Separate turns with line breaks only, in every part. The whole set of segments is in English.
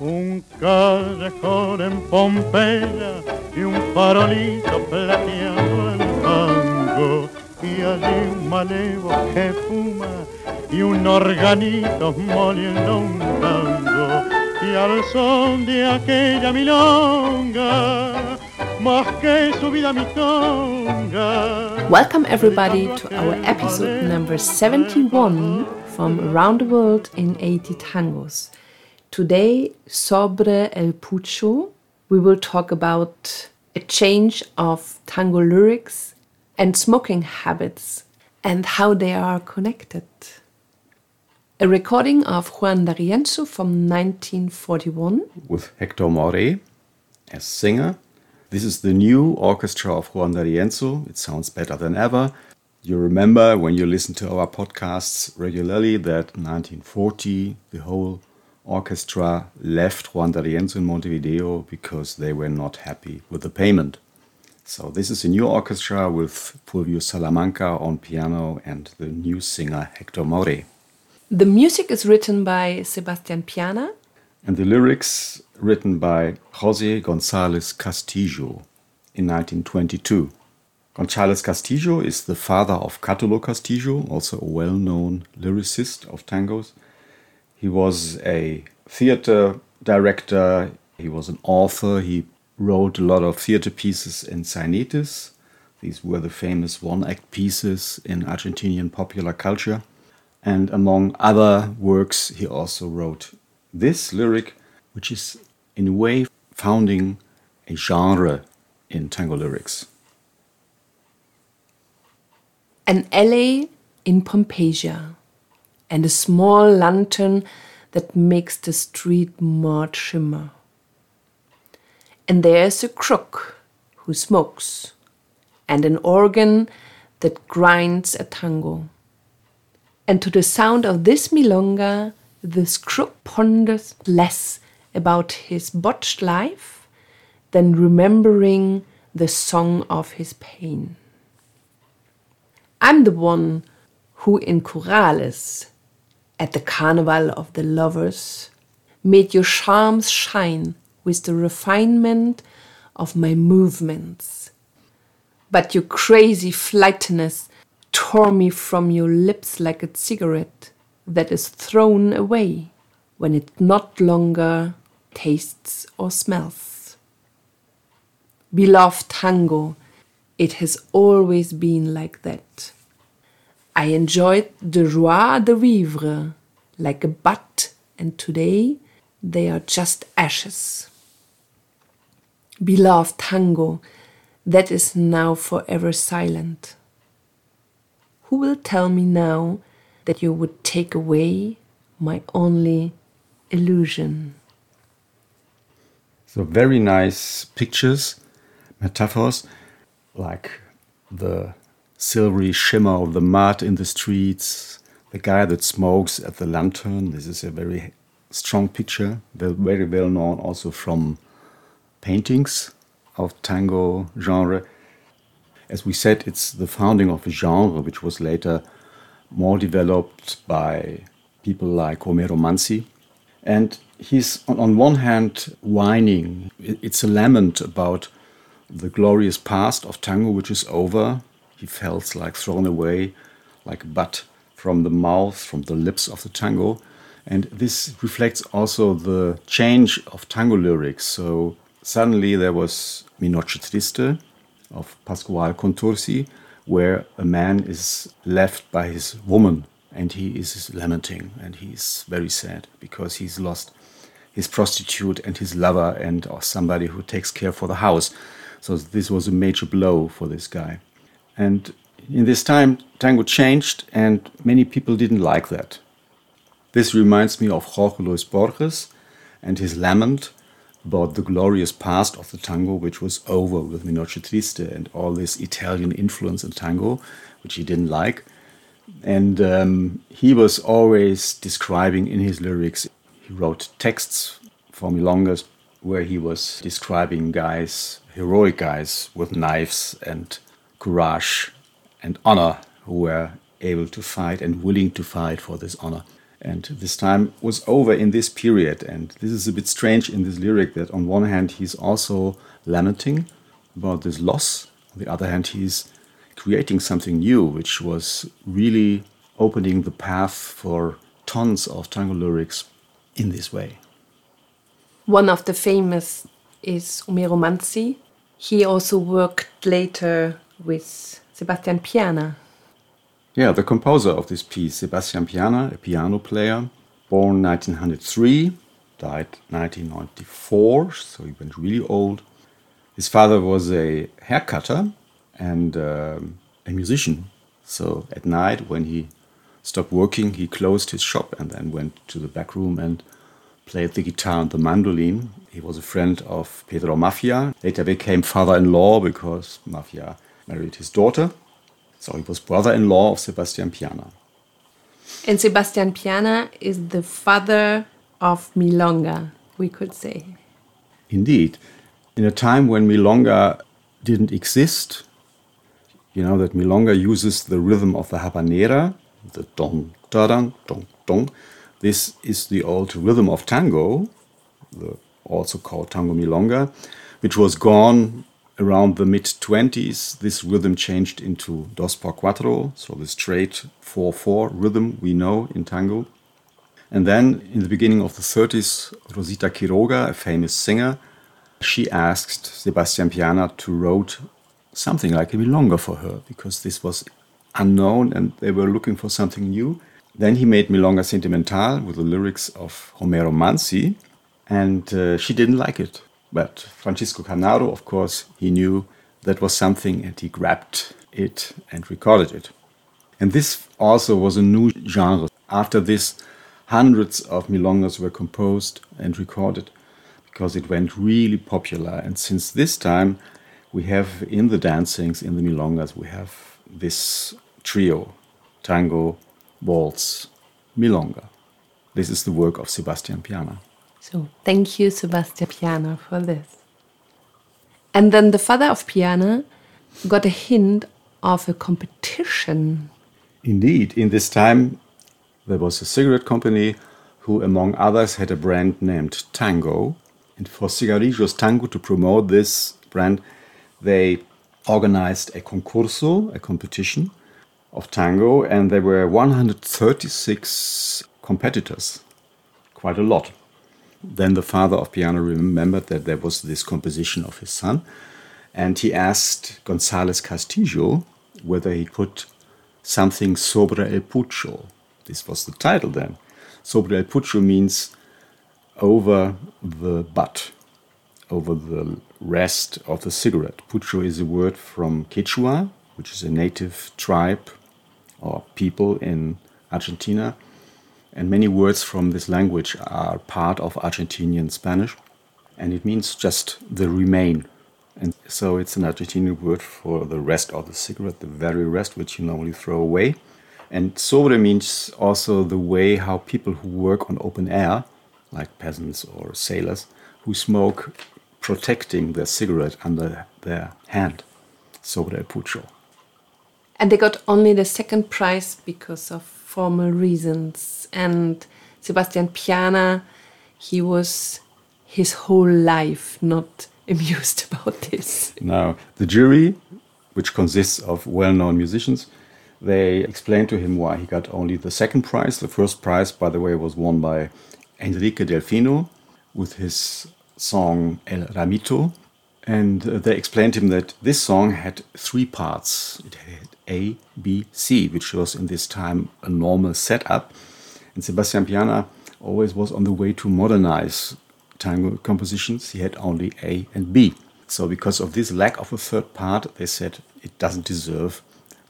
un callejón en Pompeya y un farolito plateando el tango y allí un malevo que fuma y un organito moliendo un tango. Y al son de aquella milonga más que su vida mi conga
Welcome everybody to our episode number 71 from Around the World in 80 Tangos. Today, sobre el pucho, we will talk about a change of tango lyrics and smoking habits and how they are connected. A recording of Juan D'Arienzo from 1941
with Hector Mauré as singer. This is the new orchestra of Juan D'Arienzo. It sounds better than ever. You remember when you listen to our podcasts regularly that 1940 the whole orchestra left Juan D'Arienzo in Montevideo because they were not happy with the payment. So this is a new orchestra with Fulvio Salamanca on piano and the new singer Hector Mauré.
The music is written by Sebastian Piana.
And the lyrics written by Jose González Castillo in 1922. González Castillo is the father of Catulo Castillo, also a well known lyricist of tangos. He was a theater director, he was an author, he wrote a lot of theater pieces in Sainetes. These were the famous one act pieces in Argentinian popular culture. And among other works, he also wrote this lyric, which is in a way founding a genre in tango lyrics.
An alley in Pompeia and a small lantern that makes the street more shimmer. And there's a crook who smokes, and an organ that grinds a tango. And to the sound of this milonga, this crook ponders less about his botched life than remembering the song of his pain. I'm the one who in Corrales at the carnival of the lovers, made your charms shine with the refinement of my movements. But your crazy flightiness tore me from your lips like a cigarette that is thrown away when it not longer tastes or smells. Beloved tango, it has always been like that. I enjoyed the joie de vivre like a butt, and today they are just ashes. Beloved tango, that is now forever silent. Who will tell me now that you would take away my only illusion?
So, very nice pictures, metaphors, like the silvery shimmer of the mud in the streets, the guy that smokes at the lantern. This is a very strong picture, very well known also from paintings of tango genre. As we said, it's the founding of a genre which was later more developed by people like Homero Manzi. And he's, on one hand, whining. It's a lament about the glorious past of tango, which is over, he felt like thrown away, like butt from the mouth, from the lips of the tango. And this reflects also the change of tango lyrics. So suddenly there was Mi Noche Triste of Pascual Contursi, where a man is left by his woman and he is lamenting and he's very sad because he's lost his prostitute and his lover and or somebody who takes care for the house. So this was a major blow for this guy. And in this time, tango changed, and many people didn't like that. This reminds me of Jorge Luis Borges and his lament about the glorious past of the tango, which was over with Mi Noche Triste and all this Italian influence in tango, which he didn't like. And um, he was always describing in his lyrics, he wrote texts for Milongas where he was describing guys, heroic guys with knives and courage and honor who were able to fight and willing to fight for this honor. And this time was over in this period. And this is a bit strange in this lyric that on one hand he's also lamenting about this loss, on the other hand he's creating something new, which was really opening the path for tons of tango lyrics in this way.
One of the famous is Homero Manzi. He also worked later with Sebastian Piana.
Yeah, the composer of this piece, Sebastian Piana, a piano player, born 1903, died 1994, so he went really old. His father was a haircutter and um, a musician. So at night, when he stopped working, he closed his shop and then went to the back room and played the guitar and the mandolin. He was a friend of Pedro Maffia, later became father in law because Maffia married his daughter. So he was brother in law of Sebastian Piana.
And Sebastian Piana is the father of Milonga, we could say.
Indeed. In a time when Milonga didn't exist, you know that Milonga uses the rhythm of the habanera, the dong, da dong, dong, dong. This is the old rhythm of tango, the, also called tango milonga, which was gone around the mid 20s. This rhythm changed into dos por cuatro, so the straight 4 4 rhythm we know in tango. And then in the beginning of the 30s, Rosita Quiroga, a famous singer, she asked Sebastian Piana to write something like a milonga for her because this was unknown and they were looking for something new. Then he made Milonga Sentimental with the lyrics of Homero Manzi, and uh, she didn't like it. But Francisco Canaro, of course, he knew that was something and he grabbed it and recorded it. And this also was a new genre. After this, hundreds of milongas were composed and recorded because it went really popular. And since this time, we have in the dancings, in the milongas, we have this trio tango, waltz, milonga. This is the work of Sebastian Piana.
So thank you, Sebastian Piana, for this. And then the father of Piana got a hint of a competition.
Indeed, in this time, there was a cigarette company who, among others, had a brand named Tango. And for Cigarrillos Tango to promote this brand, they organized a concurso, a competition of tango, and there were 136 competitors, quite a lot. Then the father of Piana remembered that there was this composition of his son, and he asked González Castillo whether he could something sobre el pucho. This was the title then. Sobre el pucho means over the butt, over the rest of the cigarette. Pucho is a word from Quechua, which is a native tribe or people in Argentina. And many words from this language are part of Argentinian Spanish. And it means just the remain. And so it's an Argentinian word for the rest of the cigarette, the very rest which you normally throw away. And sobre means also the way how people who work on open air, like peasants or sailors, who smoke protecting their cigarette under their hand, sobre el pucho.
And they got only the second prize because of formal reasons. And Sebastian Piana, he was his whole life not amused about this.
Now, the jury, which consists of well known musicians, they explained to him why he got only the second prize. The first prize, by the way, was won by Enrique Delfino with his song El Ramito. And uh, they explained to him that this song had three parts. It A, B, C, which was in this time a normal setup. And Sebastian Piana always was on the way to modernize tango compositions. He had only A and B. So, because of this lack of a third part, they said it doesn't deserve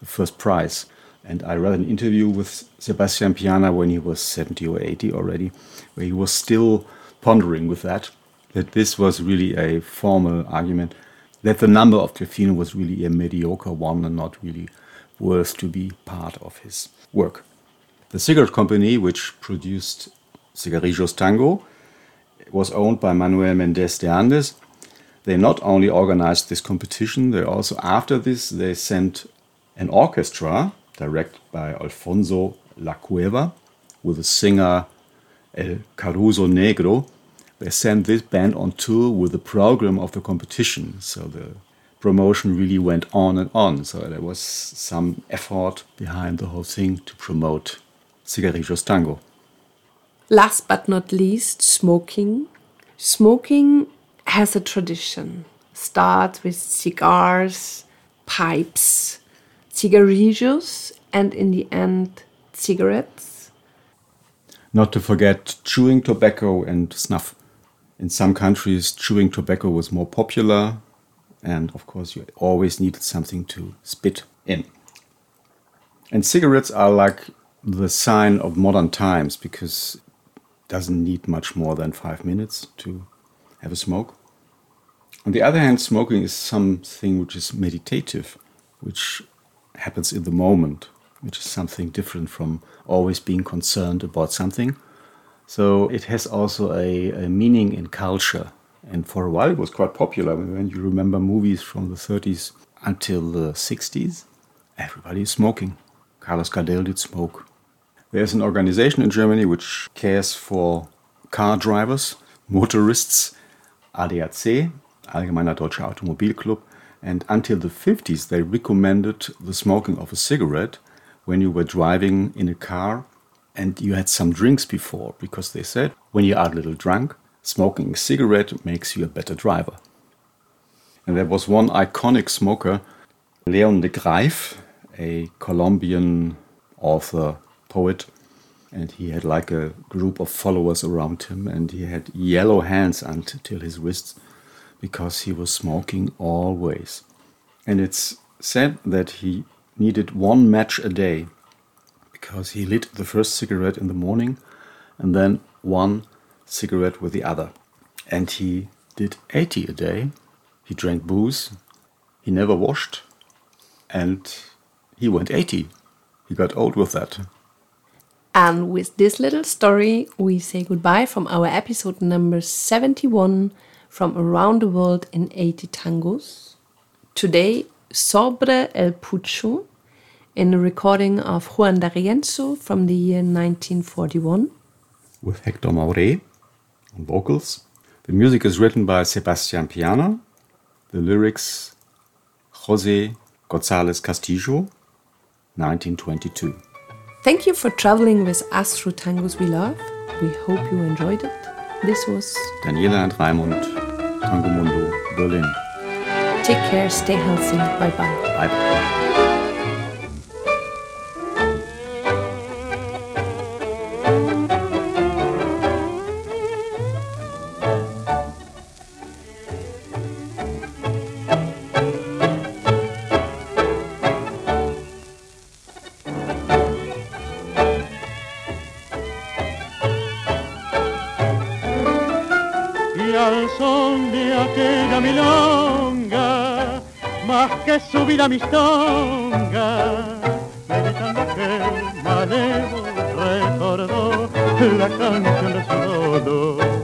the first prize. And I read an interview with Sebastian Piana when he was 70 or 80 already, where he was still pondering with that that this was really a formal argument, that the number of Delfino was really a mediocre one and not really worth to be part of his work. The cigarette company, which produced Cigarrillos Tango, was owned by Manuel Mendez de Andes. They not only organized this competition, they also, after this, they sent an orchestra directed by Alfonso La Cueva with the singer El Caruso Negro. They sent this band on tour with the program of the competition. So the promotion really went on and on. So there was some effort behind the whole thing to promote Cigarrillos Tango.
Last but not least, smoking. Smoking has a tradition. Starts with cigars, pipes, cigarillos, and in the end, cigarettes.
Not to forget chewing tobacco and snuff. In some countries, chewing tobacco was more popular, and of course, you always needed something to spit in. And cigarettes are like the sign of modern times because it doesn't need much more than five minutes to have a smoke. On the other hand, smoking is something which is meditative, which happens in the moment, which is something different from always being concerned about something. So it has also a, a meaning in culture. And for a while, it was quite popular. When you remember movies from the 30s until the 60s, everybody is smoking. Carlos Gardel did smoke. There's an organization in Germany which cares for car drivers, motorists, ADAC, Allgemeiner Deutscher Automobilclub, and until the 50s they recommended the smoking of a cigarette when you were driving in a car and you had some drinks before, because they said when you are a little drunk, smoking a cigarette makes you a better driver. And there was one iconic smoker, Leon de Greiff, a Colombian author, poet, and he had like a group of followers around him, and he had yellow hands until his wrists because he was smoking always. And it's said that he needed one match a day because he lit the first cigarette in the morning and then one cigarette with the other. And he did 80 a day. He drank booze. He never washed. And he went 80. He got old with that.
And with this little story, we say goodbye from our episode number 71 from around the world in 80 tangos. Today, Sobre el Pucho, in a recording of Juan D'Arienzo from the year 1941.
With Hector Mauré on vocals. The music is written by Sebastian Piana. The lyrics, Jose González Castillo, 1922.
Thank you for traveling with us through tangos we love. We hope you enjoyed it. This was
Daniela and Raimund, Tango Mundo, Berlin.
Take care, stay healthy. Bye bye.
Bye.
Aquella milonga, más que subir a mis tongas, meditando que malevo recordó la canción de su dodo.